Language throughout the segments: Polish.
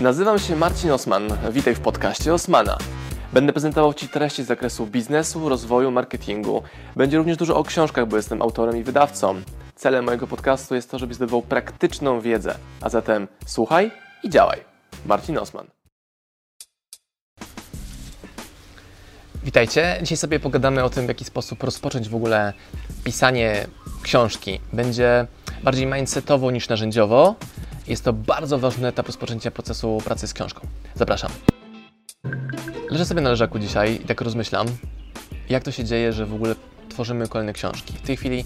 Nazywam się Marcin Osman. Witaj w podcaście Osmana. Będę prezentował Ci treści z zakresu biznesu, rozwoju, marketingu. Będzie również dużo o książkach, bo jestem autorem i wydawcą. Celem mojego podcastu jest to, żebyś zdobywał praktyczną wiedzę. A zatem słuchaj i działaj. Marcin Osman. Witajcie. Dzisiaj sobie pogadamy o tym, w jaki sposób rozpocząć w ogóle pisanie książki. Będzie bardziej mindsetowo niż narzędziowo. Jest to bardzo ważny etap rozpoczęcia procesu pracy z książką. Zapraszam. Leżę sobie na leżaku dzisiaj i tak rozmyślam, jak to się dzieje, że w ogóle tworzymy kolejne książki. W tej chwili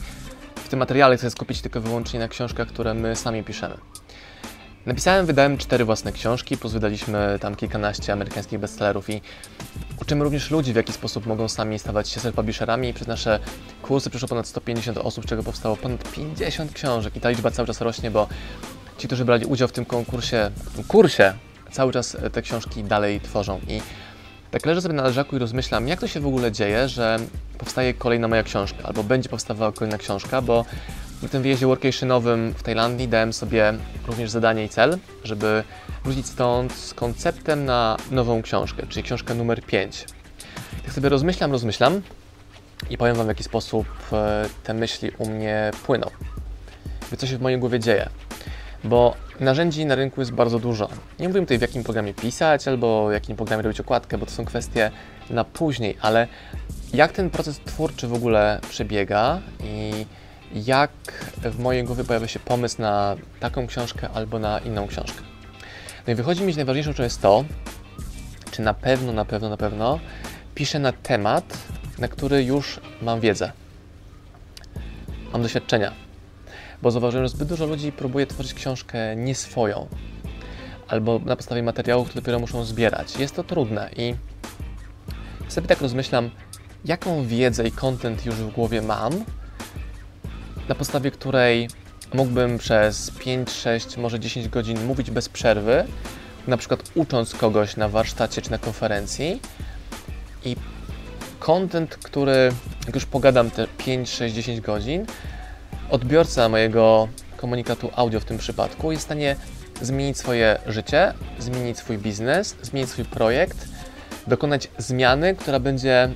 w tym materiale chcę skupić tylko wyłącznie na książkach, które my sami piszemy. Napisałem, wydałem cztery własne książki, plus wydaliśmy tam kilkanaście amerykańskich bestsellerów i uczymy również ludzi, w jaki sposób mogą sami stawać się self-publisherami przez nasze kursy przyszło ponad 150 osób, z czego powstało ponad 50 książek i ta liczba cały czas rośnie, bo ci, którzy brali udział w tym konkursie, kursie, cały czas te książki dalej tworzą i tak leżę sobie na leżaku i rozmyślam, jak to się w ogóle dzieje, że powstaje kolejna moja książka, albo będzie powstawała kolejna książka, bo na tym wyjeździe workationowym w Tajlandii dałem sobie również zadanie i cel, żeby wrócić stąd z konceptem na nową książkę, czyli książkę numer 5. Tak sobie rozmyślam, rozmyślam i powiem Wam, w jaki sposób e, te myśli u mnie płyną. Co się w mojej głowie dzieje. Bo narzędzi na rynku jest bardzo dużo. Nie mówimy tutaj w jakim programie pisać albo w jakim programie robić okładkę, bo to są kwestie na później, ale jak ten proces twórczy w ogóle przebiega i jak w mojej głowie pojawia się pomysł na taką książkę albo na inną książkę. No i wychodzi mi, że najważniejszą rzeczą jest to, czy na pewno, na pewno, na pewno piszę na temat, na który już mam wiedzę. Mam doświadczenia. Bo zauważyłem, że zbyt dużo ludzi próbuje tworzyć książkę nie swoją, albo na podstawie materiałów, które dopiero muszą zbierać. Jest to trudne i sobie tak rozmyślam, jaką wiedzę i content już w głowie mam, na podstawie której mógłbym przez 5, 6, może 10 godzin mówić bez przerwy, na przykład ucząc kogoś na warsztacie czy na konferencji i content, który, jak już pogadam te 5, 6, 10 godzin, odbiorca mojego komunikatu audio w tym przypadku jest w stanie zmienić swoje życie, zmienić swój biznes, zmienić swój projekt, dokonać zmiany, która będzie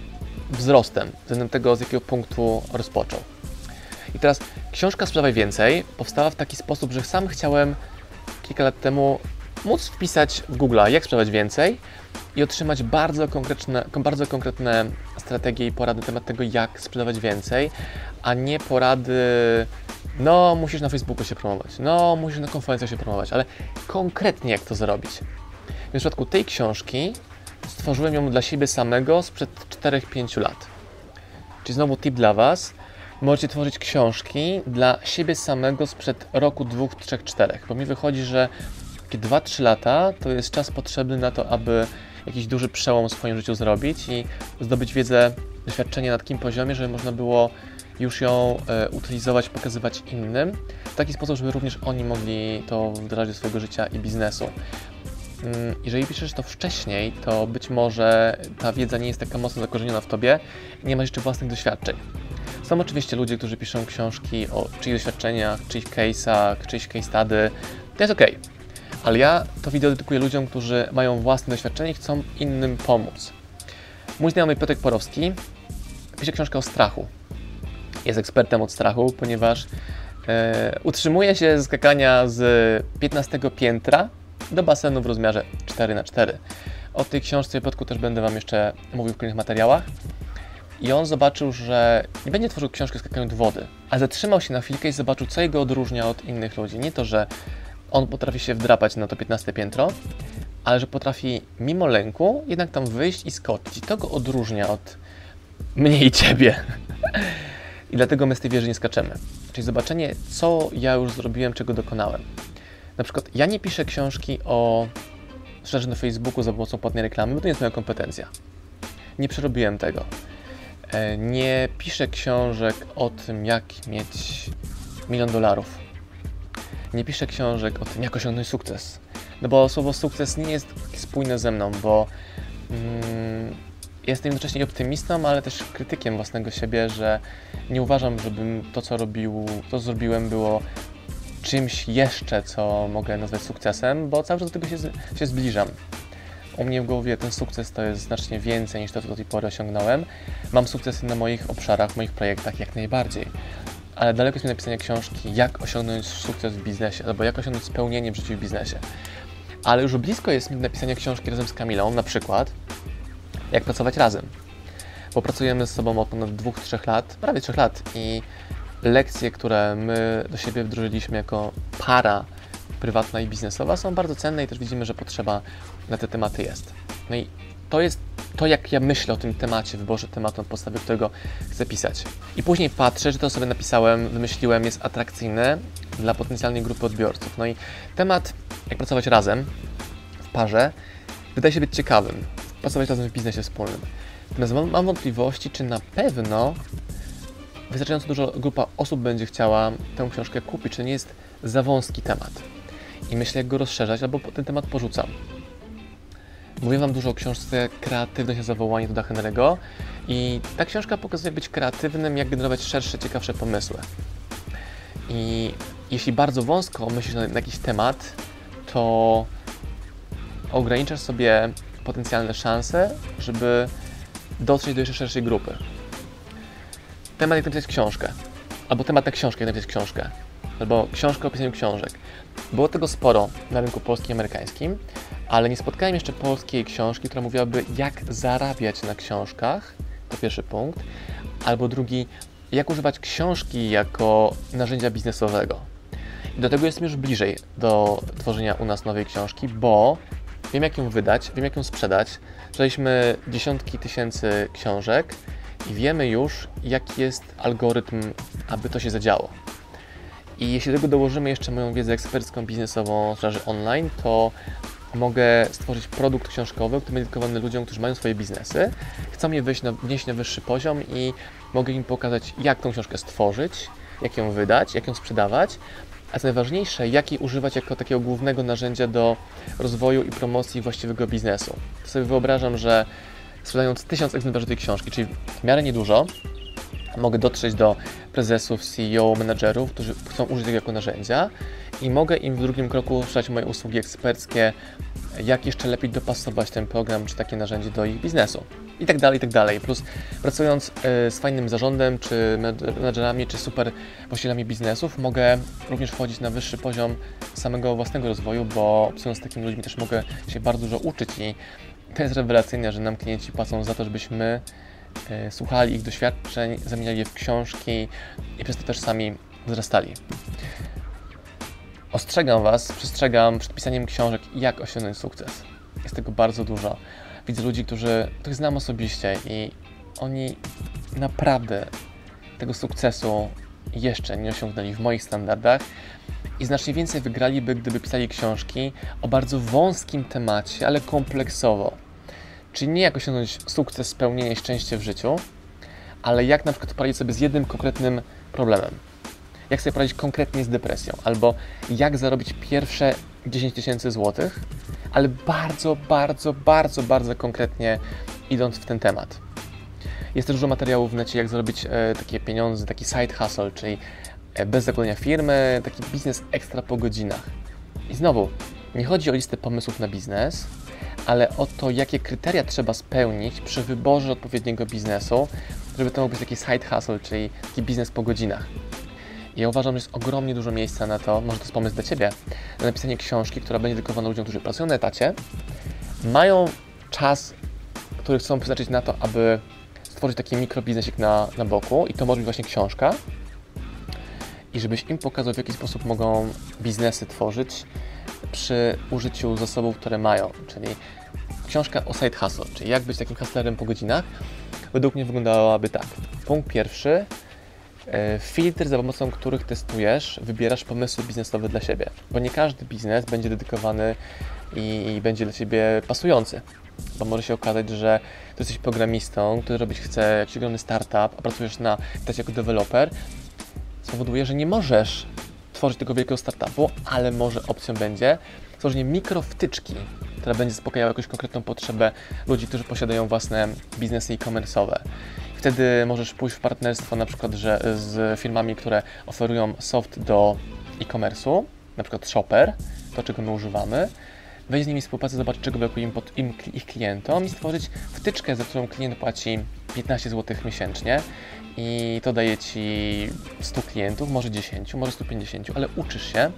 wzrostem względem tego, z jakiego punktu rozpoczął. I teraz książka Sprzedawaj Więcej powstała w taki sposób, że sam chciałem kilka lat temu móc wpisać w Google jak sprzedawać więcej i otrzymać bardzo konkretne, bardzo konkretne strategie i porady na temat tego, jak sprzedawać więcej, a nie porady, no musisz na Facebooku się promować, no musisz na konferencjach się promować, ale konkretnie jak to zrobić. W przypadku tej książki stworzyłem ją dla siebie samego sprzed 4-5 lat. Czyli znowu tip dla Was, możecie tworzyć książki dla siebie samego sprzed roku, dwóch, trzech, czterech, bo mi wychodzi, że takie 2-3 lata to jest czas potrzebny na to, aby jakiś duży przełom w swoim życiu zrobić i zdobyć wiedzę, doświadczenie na takim poziomie, żeby można było już ją e, utylizować, pokazywać innym w taki sposób, żeby również oni mogli to wdrażać do swojego życia i biznesu. Mm, jeżeli piszesz to wcześniej, to być może ta wiedza nie jest taka mocno zakorzeniona w tobie nie masz jeszcze własnych doświadczeń. Są oczywiście ludzie, którzy piszą książki o czyichś doświadczeniach, czyichś case'ach, czyichś case study. To jest ok. Ale ja to wideo dedykuję ludziom, którzy mają własne doświadczenie i chcą innym pomóc. Mój znajomy Piotrek Porowski pisze książkę o strachu. Jest ekspertem od strachu, ponieważ e, utrzymuje się z skakania z 15 piętra do basenu w rozmiarze 4x4. O tej książce Piotrku też będę Wam jeszcze mówił w kolejnych materiałach. I on zobaczył, że nie będzie tworzył książki skakając wody, a zatrzymał się na chwilkę i zobaczył, co jego odróżnia od innych ludzi. Nie to, że on potrafi się wdrapać na to 15 piętro, ale że potrafi mimo lęku jednak tam wyjść i skoczyć. I to go odróżnia od mnie i ciebie. I dlatego my z tej wieży nie skaczemy. Czyli zobaczenie, co ja już zrobiłem, czego dokonałem. Na przykład ja nie piszę książki o sprzedaży na Facebooku za pomocą płatnej reklamy, bo to nie jest moja kompetencja. Nie przerobiłem tego. E, nie piszę książek o tym, jak mieć milion dolarów. Nie piszę książek o tym, jak osiągnąć sukces. No bo słowo sukces nie jest spójne ze mną, bo mm, jestem jednocześnie optymistą, ale też krytykiem własnego siebie, że nie uważam, żebym to, co robił, to zrobiłem, było czymś jeszcze, co mogę nazwać sukcesem, bo cały czas do tego się, się zbliżam. U mnie w głowie ten sukces to jest znacznie więcej niż to, co do tej pory osiągnąłem. Mam sukcesy na moich obszarach, moich projektach jak najbardziej. Ale daleko jest mi napisanie książki, jak osiągnąć sukces w biznesie, albo jak osiągnąć spełnienie w życiu i biznesie. Ale już blisko jest mi napisania książki razem z Kamilą, na przykład jak pracować razem. Bo pracujemy z sobą od ponad dwóch, trzech lat, prawie trzech lat i lekcje, które my do siebie wdrożyliśmy jako para prywatna i biznesowa są bardzo cenne i też widzimy, że potrzeba na te tematy jest. No i to jest to, jak ja myślę o tym temacie, wyborze tematu, na podstawie którego chcę pisać. I później patrzę, że to sobie napisałem, wymyśliłem, jest atrakcyjne dla potencjalnej grupy odbiorców. No i temat, jak pracować razem, w parze, wydaje się być ciekawym. Pracować razem w biznesie wspólnym. Natomiast mam, mam wątpliwości, czy na pewno wystarczająco duża grupa osób będzie chciała tę książkę kupić, czy nie jest za wąski temat. I myślę, jak go rozszerzać, albo ten temat porzucam. Mówię Wam dużo o książce Kreatywność na zawołanie Duda Henry'ego i ta książka pokazuje, być kreatywnym, jak generować szersze, ciekawsze pomysły. I jeśli bardzo wąsko myślisz na, na jakiś temat, to ograniczasz sobie potencjalne szanse, żeby dotrzeć do jeszcze szerszej grupy. Temat jak napisać książkę, albo temat na książkę jak napisać książkę, albo książkę o pisaniu książek. Było tego sporo na rynku polskim i amerykańskim, ale nie spotkałem jeszcze polskiej książki, która mówiłaby, jak zarabiać na książkach. To pierwszy punkt. Albo drugi, jak używać książki jako narzędzia biznesowego. I do tego jestem już bliżej do tworzenia u nas nowej książki, bo wiem, jak ją wydać, wiem, jak ją sprzedać. Sprzedaliśmy dziesiątki tysięcy książek i wiemy już, jaki jest algorytm, aby to się zadziało. I jeśli do tego dołożymy jeszcze moją wiedzę ekspercką, biznesową, sprzedaży online, to mogę stworzyć produkt książkowy, który będzie dedykowany ludziom, którzy mają swoje biznesy, chcą je wejść na, wnieść na wyższy poziom i mogę im pokazać, jak tą książkę stworzyć, jak ją wydać, jak ją sprzedawać, a co najważniejsze, jak jej używać jako takiego głównego narzędzia do rozwoju i promocji właściwego biznesu. To sobie wyobrażam, że sprzedając tysiąc egzemplarzy tej książki, czyli w miarę niedużo, mogę dotrzeć do prezesów, CEO, menedżerów, którzy chcą użyć tego jako narzędzia i mogę im w drugim kroku sprzedać moje usługi eksperckie, jak jeszcze lepiej dopasować ten program czy takie narzędzie do ich biznesu. I tak dalej, i tak dalej. Plus pracując e, z fajnym zarządem, czy menedżerami, czy super właścicielami biznesów, mogę również wchodzić na wyższy poziom samego własnego rozwoju, bo pracując z takimi ludźmi też mogę się bardzo dużo uczyć i to jest rewelacyjne, że nam klienci płacą za to, żebyśmy słuchali ich doświadczeń, zamieniali je w książki i przez to też sami wzrastali. Ostrzegam Was, przestrzegam przed pisaniem książek, jak osiągnąć sukces. Jest tego bardzo dużo. Widzę ludzi, którzy, których znam osobiście i oni naprawdę tego sukcesu jeszcze nie osiągnęli w moich standardach i znacznie więcej wygraliby, gdyby pisali książki o bardzo wąskim temacie, ale kompleksowo. Czyli nie jak osiągnąć sukces, spełnienie i szczęście w życiu, ale jak na przykład poradzić sobie z jednym konkretnym problemem. Jak sobie poradzić konkretnie z depresją, albo jak zarobić pierwsze 10 tysięcy złotych, ale bardzo, bardzo, bardzo, bardzo konkretnie idąc w ten temat. Jest też dużo materiałów w necie, jak zarobić e, takie pieniądze, taki side hustle, czyli e, bez zakładania firmy, taki biznes ekstra po godzinach. I znowu, nie chodzi o listę pomysłów na biznes, ale o to, jakie kryteria trzeba spełnić przy wyborze odpowiedniego biznesu, żeby to mógł być taki side hustle, czyli taki biznes po godzinach. Ja uważam, że jest ogromnie dużo miejsca na to, może to jest pomysł dla Ciebie, na napisanie książki, która będzie dedykowana ludziom, którzy pracują na etacie, mają czas, który chcą przeznaczyć na to, aby stworzyć taki mikrobiznesik na, na boku i to może być właśnie książka i żebyś im pokazał, w jaki sposób mogą biznesy tworzyć przy użyciu zasobów, które mają, czyli książka o side hustle, czyli jak być takim hustlerem po godzinach, według mnie wyglądałaby tak. Punkt pierwszy, E, filtr, za pomocą których testujesz, wybierasz pomysły biznesowe dla siebie, bo nie każdy biznes będzie dedykowany i, będzie dla Ciebie pasujący. Bo może się okazać, że ty jesteś programistą, który robić chce jakiś ogromny startup, a pracujesz na jako deweloper, spowoduje, że nie możesz tworzyć tego wielkiego startupu, ale może opcją będzie stworzenie mikrowtyczki, która będzie zaspokajała jakąś konkretną potrzebę ludzi, którzy posiadają własne biznesy e-commerce'owe. Wtedy możesz pójść w partnerstwo na przykład że z firmami, które oferują soft do e-commerce'u, na przykład Shopper, to czego my używamy, wejść z nimi w współpracę, zobaczyć czego brakuje im, pod, im, ich klientom i stworzyć wtyczkę, za którą klient płaci 15 zł miesięcznie i to daje Ci 100 klientów, może 10, może 150, ale uczysz się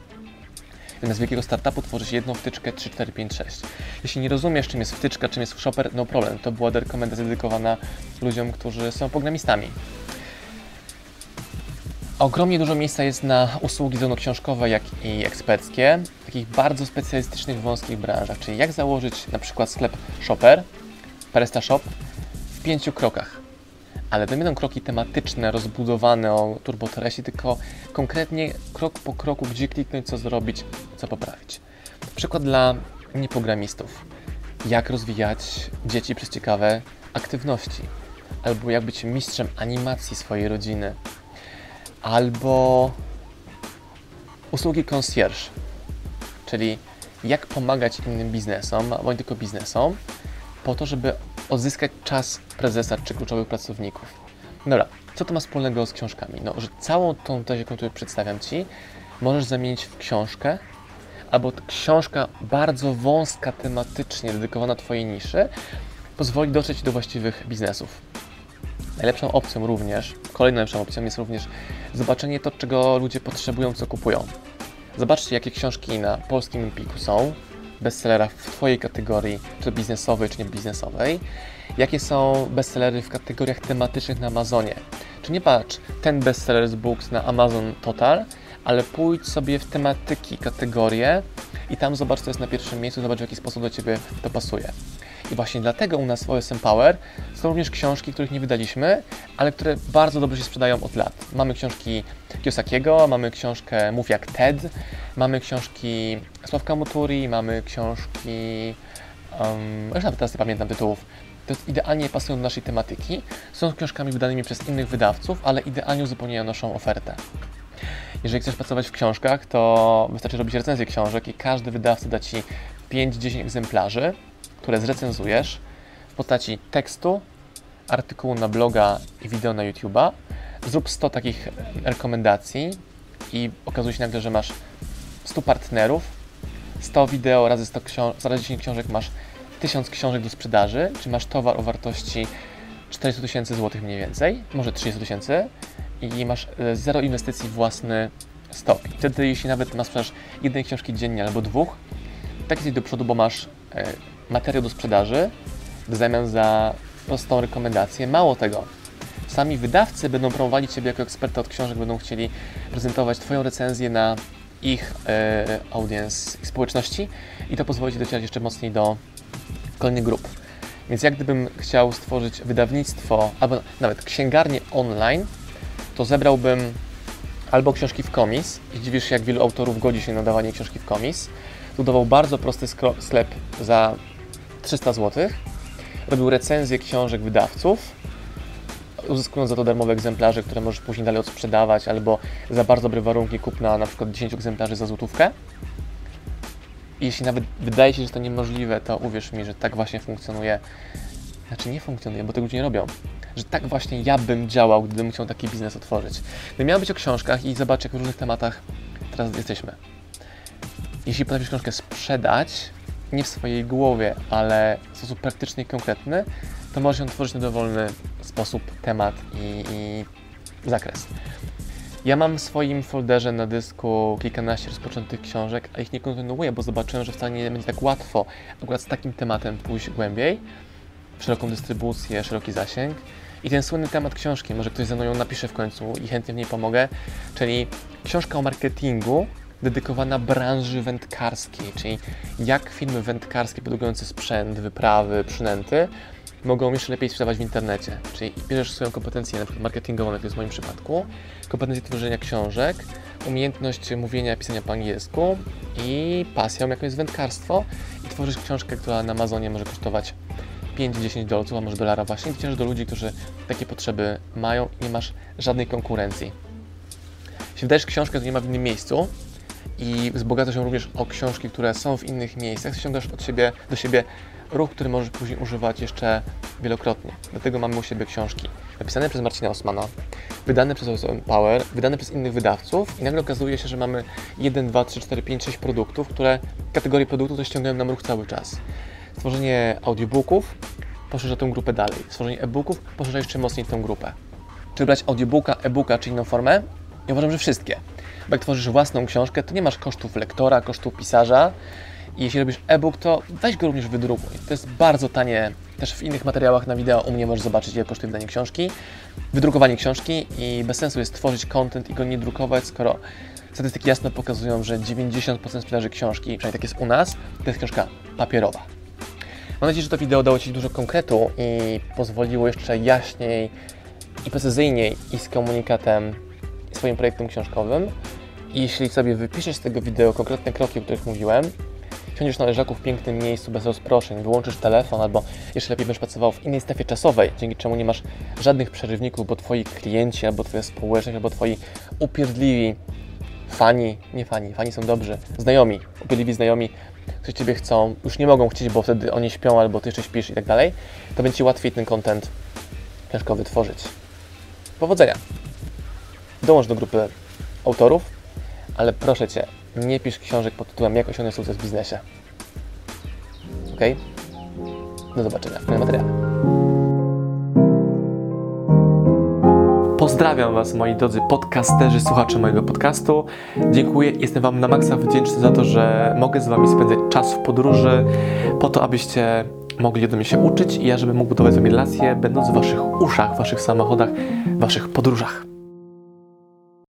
Zamiast wielkiego startupu tworzyć jedną wtyczkę 3, 4, 5, 6. Jeśli nie rozumiesz, czym jest wtyczka, czym jest shopper, no problem. To była rekomendacja dedykowana ludziom, którzy są programistami. Ogromnie dużo miejsca jest na usługi zarówno książkowe, jak i eksperckie, w takich bardzo specjalistycznych, wąskich branżach, czyli jak założyć na przykład sklep Shopper, PrestaShop w pięciu krokach. Ale to nie będą kroki tematyczne, rozbudowane o turbotreści, tylko konkretnie krok po kroku, gdzie kliknąć, co zrobić, co poprawić. Przykład dla nieprogramistów. Jak rozwijać dzieci przez ciekawe aktywności, albo jak być mistrzem animacji swojej rodziny, albo usługi concierge, czyli jak pomagać innym biznesom, nie tylko biznesom, po to, żeby odzyskać czas prezesa czy kluczowych pracowników. Dobra, co to ma wspólnego z książkami? No, że całą tą tezę, którą przedstawiam Ci, możesz zamienić w książkę, albo książka bardzo wąska tematycznie, dedykowana Twojej niszy, pozwoli dotrzeć do właściwych biznesów. Najlepszą opcją również, kolejną lepszą opcją jest również zobaczenie to, czego ludzie potrzebują, co kupują. Zobaczcie, jakie książki na polskim Empiku są, bestsellera w Twojej kategorii, czy biznesowej, czy nie biznesowej. Jakie są bestsellery w kategoriach tematycznych na Amazonie. Czy nie patrz ten bestseller z books na Amazon Total, ale pójdź sobie w tematyki, kategorie i tam zobacz, co jest na pierwszym miejscu, zobacz, w jaki sposób do Ciebie to pasuje. I właśnie dlatego u nas w OSM Power są również książki, których nie wydaliśmy, ale które bardzo dobrze się sprzedają od lat. Mamy książki Kiyosakiego, mamy książkę Mów jak TED, mamy książki Sławka Muturi, mamy książki... Um, już nawet teraz nie pamiętam tytułów. To idealnie pasują do naszej tematyki. Są książkami wydanymi przez innych wydawców, ale idealnie uzupełniają naszą ofertę. Jeżeli chcesz pracować w książkach, to wystarczy robić recenzję książek i każdy wydawca da Ci 5-10 egzemplarzy które zrecenzujesz w postaci tekstu, artykułu na bloga i wideo na YouTube'a. Zrób 100 takich rekomendacji i okazuje się nagle, że masz 100 partnerów, 100 wideo razy 100 książek, razy 10 książek masz 1000 książek do sprzedaży, czy masz towar o wartości 400 tysięcy złotych mniej więcej, może 30 tysięcy i masz e, zero inwestycji własny stok. I wtedy, jeśli nawet masz jednej książki dziennie albo dwóch, tak jesteś do przodu, bo masz materiał do sprzedaży w zamian za prostą rekomendację. Mało tego, sami wydawcy będą promowali Ciebie jako eksperta od książek, będą chcieli prezentować Twoją recenzję na ich e, audience i społeczności i to pozwoli Ci docierać jeszcze mocniej do kolejnych grup. Więc jak gdybym chciał stworzyć wydawnictwo, albo nawet księgarnię online, to zebrałbym albo książki w komis i dziwisz się, jak wielu autorów godzi się na dawanie książki w komis. Zbudował bardzo prosty sklep za 300 zł. Robił recenzję książek wydawców, uzyskując za to darmowe egzemplarze, które możesz później dalej odsprzedawać, albo za bardzo dobre warunki kupna na przykład 10 egzemplarzy za złotówkę. Jeśli nawet wydaje się, że to niemożliwe, to uwierz mi, że tak właśnie funkcjonuje. Znaczy nie funkcjonuje, bo tego ludzie nie robią. Że tak właśnie ja bym działał, gdybym chciał taki biznes otworzyć. Gdybym miał być o książkach i zobacz, jak w różnych tematach teraz jesteśmy. Jeśli potrafisz książkę sprzedać, nie w swojej głowie, ale w sposób praktyczny i konkretny, to możesz ją tworzyć na dowolny sposób, temat i, i zakres. Ja mam w swoim folderze na dysku kilkanaście rozpoczętych książek, a ich nie kontynuuję, bo zobaczyłem, że wcale nie będzie tak łatwo akurat z takim tematem pójść głębiej, w szeroką dystrybucję, szeroki zasięg. I ten słynny temat książki, może ktoś ze mną ją napisze w końcu i chętnie w niej pomogę, czyli książka o marketingu, dedykowana branży wędkarskiej, czyli jak firmy wędkarskie produkujące sprzęt, wyprawy, przynęty mogą jeszcze lepiej sprzedawać w internecie. Czyli bierzesz swoją kompetencję na marketingową, jak to jest w moim przypadku, kompetencję tworzenia książek, umiejętność mówienia, pisania po angielsku i pasją, jaką jest wędkarstwo i tworzysz książkę, która na Amazonie może kosztować 5-10 dolców, a może dolara właśnie, i do ludzi, którzy takie potrzeby mają i nie masz żadnej konkurencji. Jeśli wydajesz książkę, to nie ma w innym miejscu, i wzbogaca się również o książki, które są w innych miejscach. Ściągasz od siebie, do siebie ruch, który możesz później używać jeszcze wielokrotnie. Dlatego mamy u siebie książki napisane przez Marcina Osmana, wydane przez Open Power, wydane przez innych wydawców i nagle okazuje się, że mamy 1, 2, 3, 4, 5, 6 produktów, które kategorie produktów to ściągają nam ruch cały czas. Stworzenie audiobooków poszerza tą grupę dalej. Stworzenie e-booków poszerza jeszcze mocniej tą grupę. Czy brać audiobooka, e-booka czy inną formę? Ja uważam, że wszystkie. Bo jak tworzysz własną książkę, to nie masz kosztów lektora, kosztów pisarza. I jeśli robisz e-book, to weź go również wydrukuj. To jest bardzo tanie. Też w innych materiałach na wideo u mnie możesz zobaczyć, ile kosztuje wydanie książki, wydrukowanie książki i bez sensu jest tworzyć content i go nie drukować, skoro statystyki jasno pokazują, że 90% sprzedaży książki, przynajmniej tak jest u nas, to jest książka papierowa. Mam nadzieję, że to wideo dało Ci dużo konkretu i pozwoliło jeszcze jaśniej i precyzyjniej i z komunikatem swoim projektem książkowym. I jeśli sobie wypiszesz z tego wideo konkretne kroki, o których mówiłem, siądziesz na leżaku w pięknym miejscu bez rozproszeń, wyłączysz telefon albo jeszcze lepiej będziesz pracował w innej strefie czasowej, dzięki czemu nie masz żadnych przerywników, bo Twoi klienci, albo Twoja społeczność, albo Twoi upierdliwi fani, nie fani, fani są dobrzy, znajomi, upierdliwi znajomi, którzy Ciebie chcą, już nie mogą chcieć, bo wtedy oni śpią albo Ty jeszcze śpisz i tak dalej, to będzie Ci łatwiej ten content książkowy tworzyć. Powodzenia! Dołącz do grupy autorów, ale proszę Cię, nie pisz książek pod tytułem Jak osiągnąć sukces w biznesie. Ok? Do zobaczenia w materiale. Pozdrawiam Was, moi drodzy podcasterzy, słuchacze mojego podcastu. Dziękuję, jestem Wam na maksa wdzięczny za to, że mogę z Wami spędzać czas w podróży, po to, abyście mogli ode mnie się uczyć i ja, żebym mógł budować z Wami relacje, będąc w Waszych uszach, w Waszych samochodach, w Waszych podróżach.